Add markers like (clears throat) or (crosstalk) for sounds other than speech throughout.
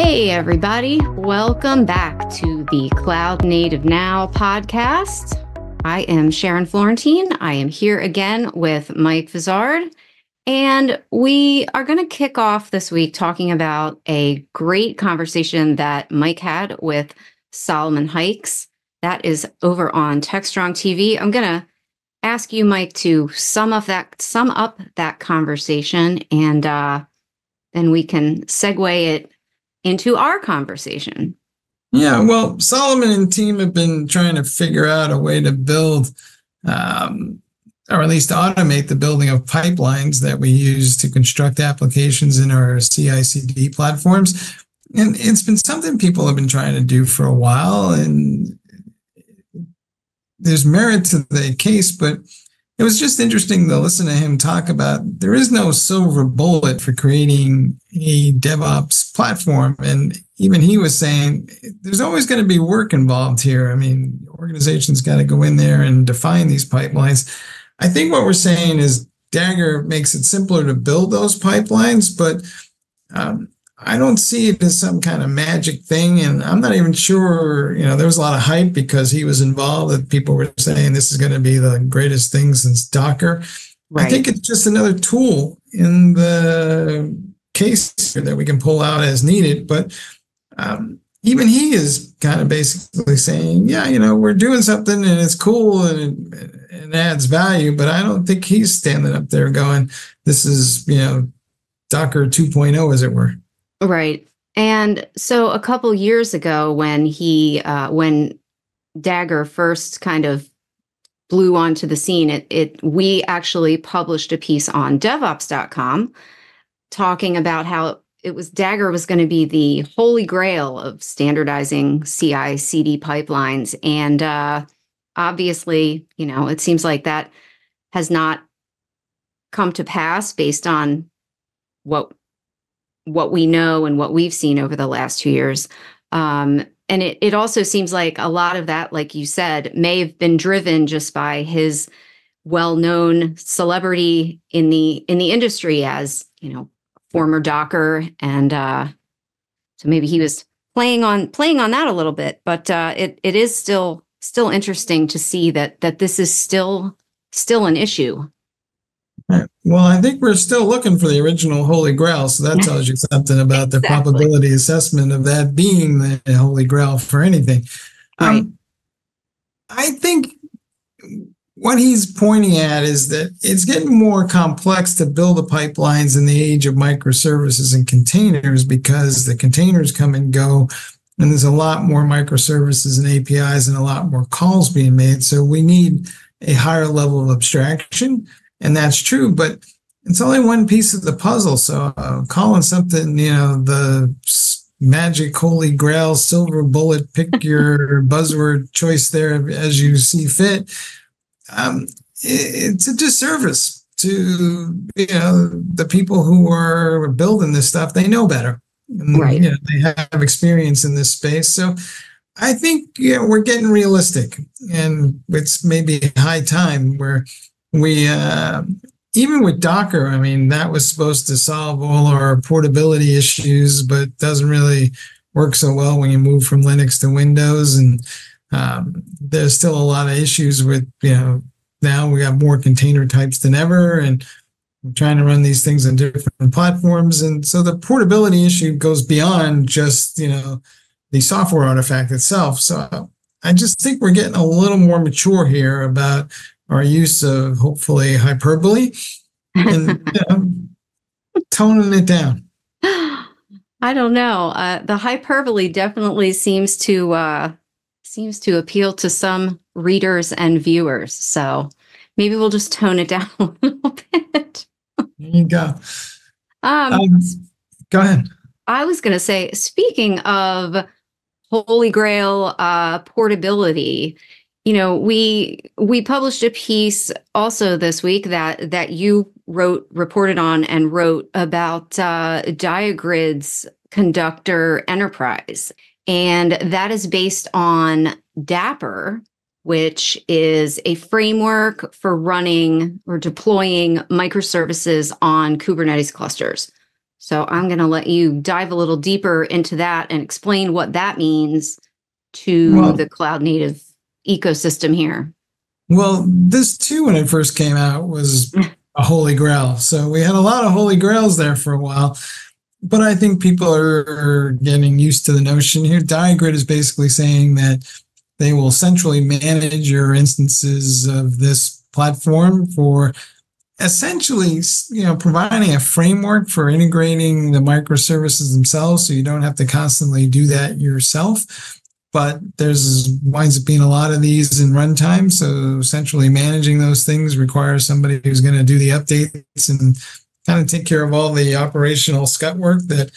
Hey, everybody. Welcome back to the Cloud Native Now podcast. I am Sharon Florentine. I am here again with Mike Vizard. And we are going to kick off this week talking about a great conversation that Mike had with Solomon Hykes. That is over on TechStrong TV. I'm going to ask you, Mike, to sum up that sum up that conversation, and uh, then we can segue it into our conversation. Yeah, well, Solomon and team have been trying to figure out a way to build, um, or at least automate the building of pipelines that we use to construct applications in our CI/CD platforms. And it's been something people have been trying to do for a while, and there's merit to the case, but it was just interesting to listen to him talk about there is no silver bullet for creating a DevOps platform. And even he was saying there's always going to be work involved here. I mean, organizations got to go in there and define these pipelines. I think what we're saying is Dagger makes it simpler to build those pipelines, but um, I don't see it as some kind of magic thing. And I'm not even sure, you know, there was a lot of hype because he was involved that people were saying this is going to be the greatest thing since Docker. Right. I think it's just another tool in the case that we can pull out as needed. But um, even he is kind of basically saying, yeah, you know, we're doing something and it's cool and it, it adds value. But I don't think he's standing up there going, this is, you know, Docker 2.0, as it were. Right. And so a couple years ago when he uh when Dagger first kind of blew onto the scene, it it we actually published a piece on devops.com talking about how it was Dagger was going to be the holy grail of standardizing CI CD pipelines and uh obviously, you know, it seems like that has not come to pass based on what what we know and what we've seen over the last two years. Um, and it, it also seems like a lot of that, like you said, may have been driven just by his well-known celebrity in the in the industry as you know former docker and uh so maybe he was playing on playing on that a little bit but uh it it is still still interesting to see that that this is still still an issue well, I think we're still looking for the original Holy Grail. So that tells you something about the probability assessment of that being the Holy Grail for anything. Um, right. Um, I think what he's pointing at is that it's getting more complex to build the pipelines in the age of microservices and containers because the containers come and go and there's a lot more microservices and APIs and a lot more calls being made. So we need a higher level of abstraction and that's true, but it's only one piece of the puzzle. So uh, calling something, you know, the magic holy grail silver bullet, pick (laughs) your buzzword choice there as you see fit. Um, it's a disservice to you know the people who are building this stuff. They know better, and, right? You know, they have experience in this space, so. I think yeah, you know, we're getting realistic, and it's maybe high time where we uh, even with Docker, I mean, that was supposed to solve all our portability issues, but doesn't really work so well when you move from Linux to Windows. And um, there's still a lot of issues with, you know, now we have more container types than ever, and we're trying to run these things on different platforms. And so the portability issue goes beyond just, you know, the software artifact itself. So I just think we're getting a little more mature here about our use of hopefully hyperbole and (laughs) know, toning it down. I don't know. Uh, the hyperbole definitely seems to uh, seems to appeal to some readers and viewers. So maybe we'll just tone it (laughs) down a little bit. there you go. Um, um, go ahead. I was going to say, speaking of Holy Grail uh, portability, you know we we published a piece also this week that that you wrote reported on and wrote about uh, diagrid's conductor enterprise. And that is based on Dapr which is a framework for running or deploying microservices on kubernetes clusters. So I'm going to let you dive a little deeper into that and explain what that means to Well- the cloud native ecosystem here. Well, this too, when it first came out, was a holy grail. So we had a lot of holy grails there for a while. But I think people are getting used to the notion here. Diagrid is basically saying that they will centrally manage your instances of this platform for essentially, you know, providing a framework for integrating the microservices themselves so you don't have to constantly do that yourself but there's winds up being a lot of these in runtime. So centrally managing those things requires somebody who's going to do the updates and kind of take care of all the operational scut work that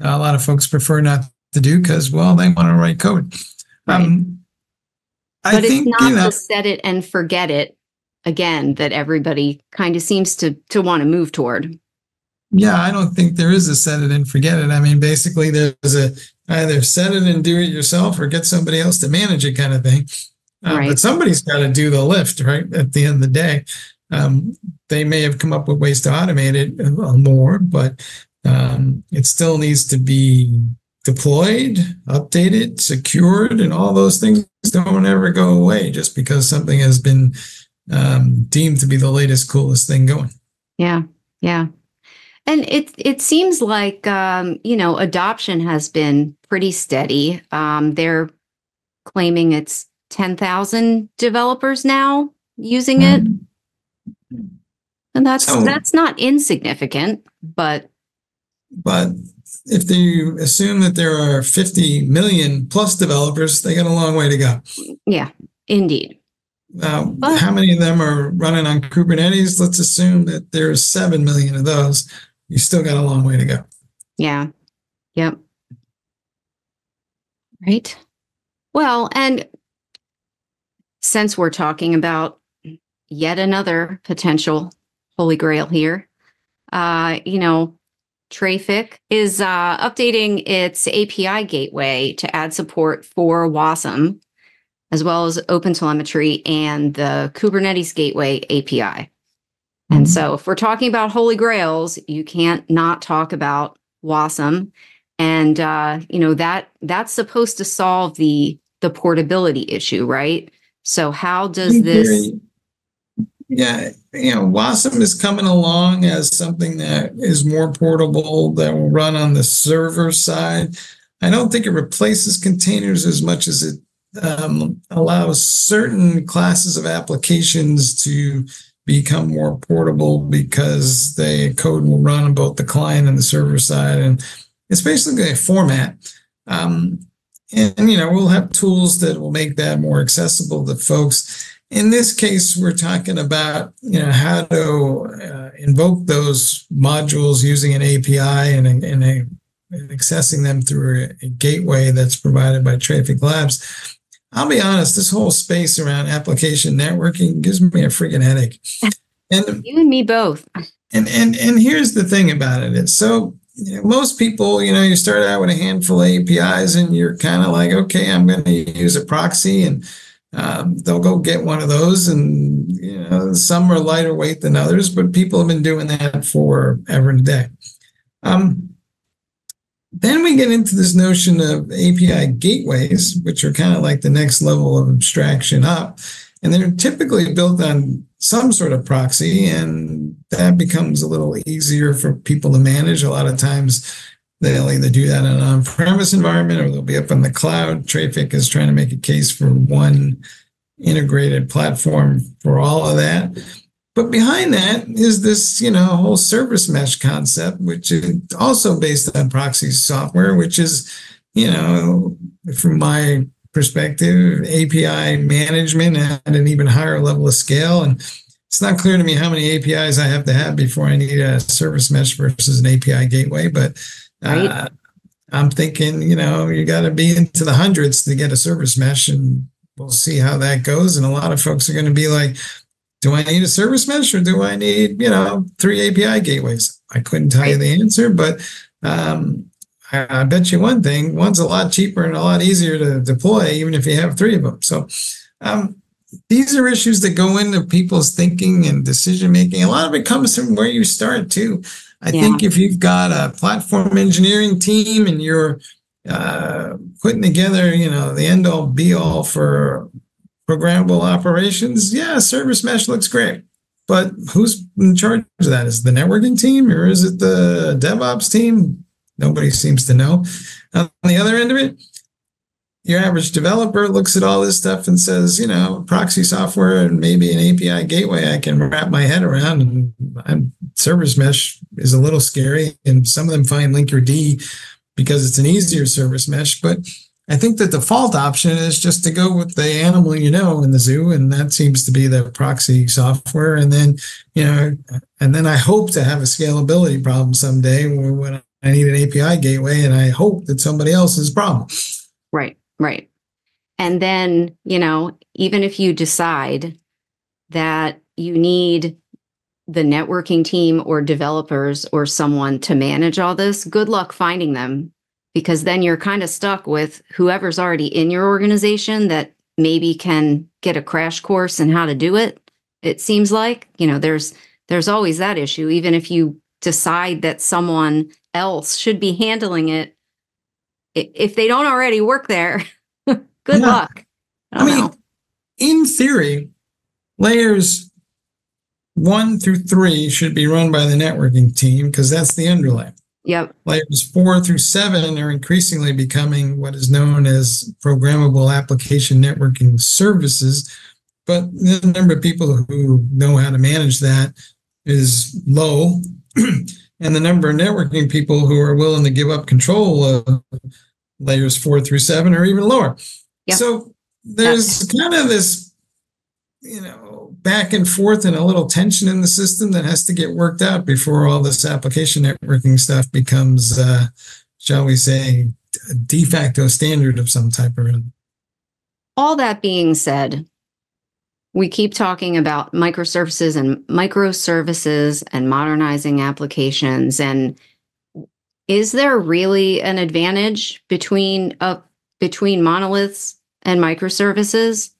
a lot of folks prefer not to do because, well, they want to write code. Right. Um, I But think, it's not you know, set it and forget it again that everybody kind of seems to to want to move toward. Yeah, I don't think there is a set it and forget it. I mean, basically, there's a either set it and do it yourself or get somebody else to manage it kind of thing. Uh, Right. But somebody's got to do the lift, right? At the end of the day, um, they may have come up with ways to automate it uh, more, but um, it still needs to be deployed, updated, secured, and all those things don't ever go away just because something has been um, deemed to be the latest, coolest thing going. Yeah, yeah. And it it seems like um, you know adoption has been pretty steady. Um, they're claiming it's ten thousand developers now using it, and that's So- that's not insignificant. But But if you assume that there are 50 million plus developers, they got a long way to go. yeah, indeed, Now, But- how many of them are running on Kubernetes? Let's assume that there's 7 million of those. You still got a long way to go. yeah, yep, right. Well, and since we're talking about yet another potential holy grail here, uh, you know, Traefik is uh, updating its API gateway to add support for WASM, as well as OpenTelemetry and the Kubernetes Gateway API. And Mhm. so, if we're talking about holy grails, you can't not talk about WASM, and uh, you know that that's supposed to solve the the portability issue, right? So, how does this? Yeah, you know, Wasm is coming along as something that is more portable that will run on the server side. I don't think it replaces containers as much as it um, allows certain classes of applications to become more portable because the code will run on both the client and the server side, and it's basically a format. Um, and you know, we'll have tools that will make that more accessible to folks in this case, we're talking about you know how to uh, invoke those modules using an API and, and, a, and accessing them through a, a, gateway that's provided by Traefik Labs. I'll be honest, this whole space around application networking gives me a freaking headache. And (laughs) you and me both. And and and here's the thing about it: it's so you know, most people, you know, you start out with a handful of APIs, and you're kind of like, okay, I'm going to use a proxy and um, they'll go get one of those and you know some are lighter weight than others but people have been doing that for ever and a day um, then we get into this notion of api gateways which are kind of like the next level of abstraction up and they're typically built on some sort of proxy and that becomes a little easier for people to manage a lot of times They'll either do that in an on-premise environment or they'll be up in the cloud. Traefik is trying to make a case for one integrated platform for all of that. But behind that is this, you know, whole service mesh concept, which is also based on proxy software, which is, you know, from my perspective, API management at an even higher level of scale. And it's not clear to me how many APIs I have to have before I need a service mesh versus an API gateway, but Right. uh, I'm thinking, you know, you got to be into the hundreds to get a service mesh, and we'll see how that goes. And a lot of folks are going to be like, do I need a service mesh or do I need, you know, three API gateways? I couldn't tell you the answer, but um, I, I bet you one thing: one's a lot cheaper and a lot easier to deploy, even if you have three of them. So, um, these are issues that go into people's thinking and decision making. A lot of it comes from where you start too. I yeah. think if you've got a platform engineering team and you're uh, putting together, you know, the end all be all for programmable operations, yeah, service mesh looks great. But who's in charge of that? Is the networking team or is it the DevOps team? Nobody seems to know. On the other end of it, your average developer looks at all this stuff and says, you know, proxy software and maybe an API gateway I can wrap my head around. And I'm, service mesh is a little scary. And some of them find Linkerd because it's an easier service mesh. But I think the default option is just to go with the animal you know in the zoo. And that seems to be the proxy software. And then, you know, and then I hope to have a scalability problem someday when I need an API gateway and I hope that somebody else's problem. Right. Right. And then, you know, even if you decide that you need the networking team or developers or someone to manage all this, good luck finding them because then you're kind of stuck with whoever's already in your organization that maybe can get a crash course in how to do it. It seems like, you know, there's there's always that issue even if you decide that someone else should be handling it if they don't already work there, (laughs) good yeah. luck. I, I mean, know. in theory, layers one through three should be run by the networking team because that's the underlay. Yep. Layers four through seven are increasingly becoming what is known as programmable application networking services. But the number of people who know how to manage that is low. (clears throat) and the number of networking people who are willing to give up control of layers four through seven or even lower. Yep. So there's kind of this, you know, back and forth and a little tension in the system that has to get worked out before all this application networking stuff becomes, uh, shall we say, a de facto standard of some type or All that being said, we keep talking about microservices and microservices and modernizing applications and is there really an advantage between uh, between monoliths and microservices?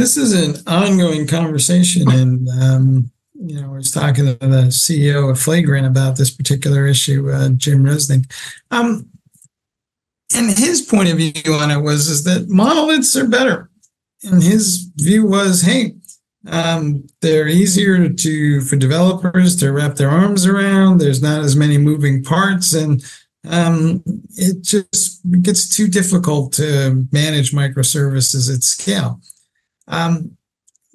This is an ongoing conversation, and um, you know, I was talking to the CEO of Flagrant about this particular issue, uh, Jim Remsik. Um, and his point of view on it was is that monoliths are better. And his view was, hey, um, they're easier to for developers to wrap their arms around. There's not as many moving parts, and um, it just gets too difficult to manage microservices at scale. Um,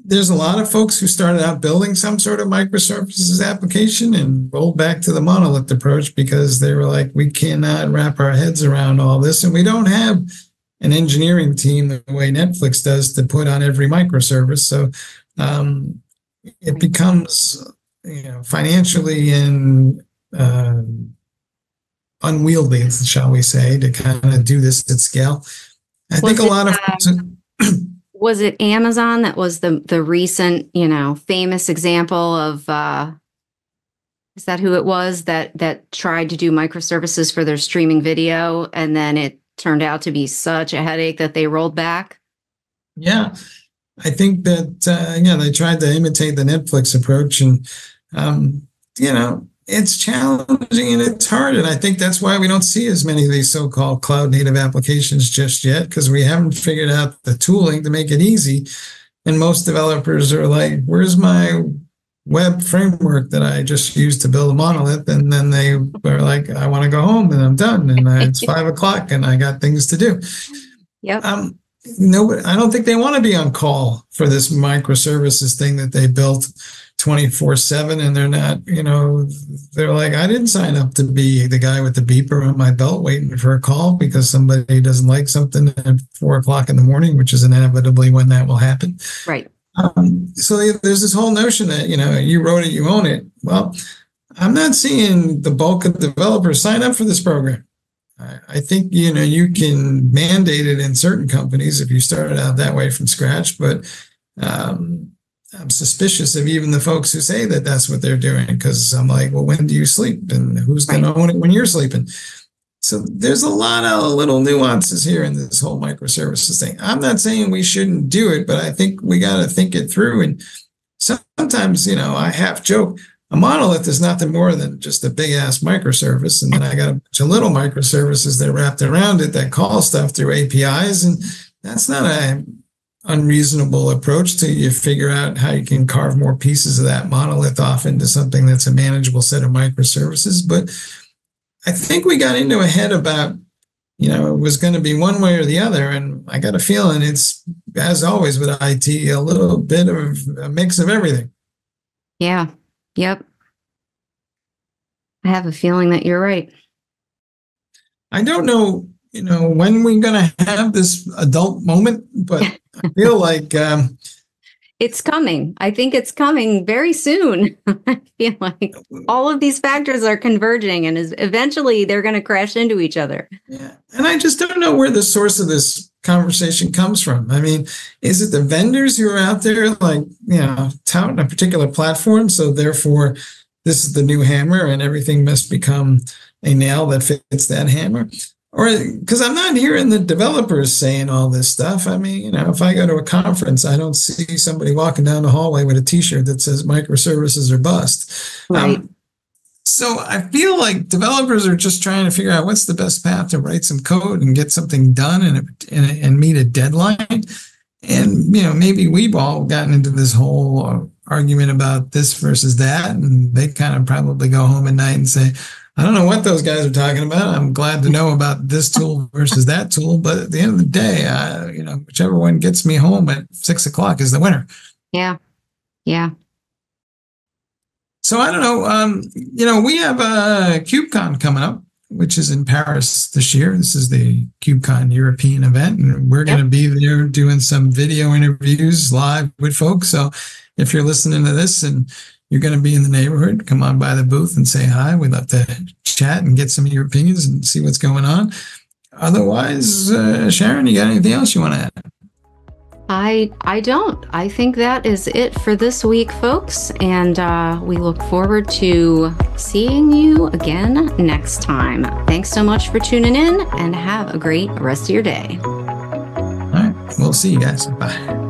there's a lot of folks who started out building some sort of microservices application and rolled back to the monolith approach because they were like, we cannot wrap our heads around all this, and we don't have an engineering team the way Netflix does to put on every microservice. So um, it becomes you know financially and uh, unwieldy, shall we say, to kind of do this at scale. I was think a lot of uh, (clears throat) (clears throat) was it Amazon that was the the recent you know famous example of uh, is that who it was that that tried to do microservices for their streaming video and then it turned out to be such a headache that they rolled back. Yeah, I think that uh, yeah, they tried to imitate the Netflix approach, and um, you know, it's challenging and it's hard. And I think that's why we don't see as many of these so-called cloud native applications just yet, because we haven't figured out the tooling to make it easy. And most developers are like, "Where's my web framework that I just used to build a monolith?" And then they are like, "I want to go home and I'm done, and it's five o'clock and I got things to do." Yep. Um, no, I don't think they want to be on call for this microservices thing that they built 24 7 and they're not, you know, they're like, I didn't sign up to be the guy with the beeper on my belt waiting for a call because somebody doesn't like something at four o'clock in the morning, which is inevitably when that will happen. Right. Um, so there's this whole notion that, you know, you wrote it, you own it. Well, I'm not seeing the bulk of developers sign up for this program. I think you know you can mandate it in certain companies if you started out that way from scratch, but um, I'm suspicious of even the folks who say that that's what they're doing because I'm like, well, when do you sleep and who's going to own it when you're sleeping? So there's a lot of little nuances here in this whole microservices thing. I'm not saying we shouldn't do it, but I think we got to think it through. And sometimes, you know, I half joke a monolith is nothing more than just a big ass microservice. And then I got a bunch of little microservices that wrapped around it that call stuff through APIs. And that's not a unreasonable approach to you figure out how you can carve more pieces of that monolith off into something that's a manageable set of microservices. But I think we got into a head about, you know, it was going to be one way or the other. And I got a feeling it's, as always with IT, a little bit of a mix of everything. Yeah. Yep. I have a feeling that you're right. I don't know, you know, when we're going to have this adult moment, but (laughs) I feel like um, it's coming. I think it's coming very soon. (laughs) I feel like all of these factors are converging and is eventually they're going to crash into each other. Yeah. And I just don't know where the source of this conversation comes from. I mean, is it the vendors who are out there like, you know, touting a particular platform so therefore this is the new hammer and everything must become a nail that fits that hammer? Or because I'm not hearing the developers saying all this stuff. I mean, you know, if I go to a conference, I don't see somebody walking down the hallway with a T-shirt that says "microservices are bust." Right. Um, so I feel like developers are just trying to figure out what's the best path to write some code and get something done and and, and meet a deadline. And you know, maybe we've all gotten into this whole uh, argument about this versus that, and they kind of probably go home at night and say, I don't know what those guys are talking about. I'm glad to know about this tool versus that tool. But at the end of the day, I, you know, whichever one gets me home at six o'clock is the winner. Yeah. Yeah. So I don't know. Um, you know, we have a KubeCon coming up, which is in Paris this year. This is the KubeCon European event, and we're going to be there doing some video interviews live with folks. So if you're listening to this and you're going to be in the neighborhood, come on by the booth and say hi. We'd love to chat and get some of your opinions and see what's going on. Otherwise, uh, Sharon, you got anything else you want to add? I I don't. I think that is it for this week, folks, and uh, we look forward to seeing you again next time. Thanks so much for tuning in, and have a great rest of your day. All right, we'll see you guys. Bye.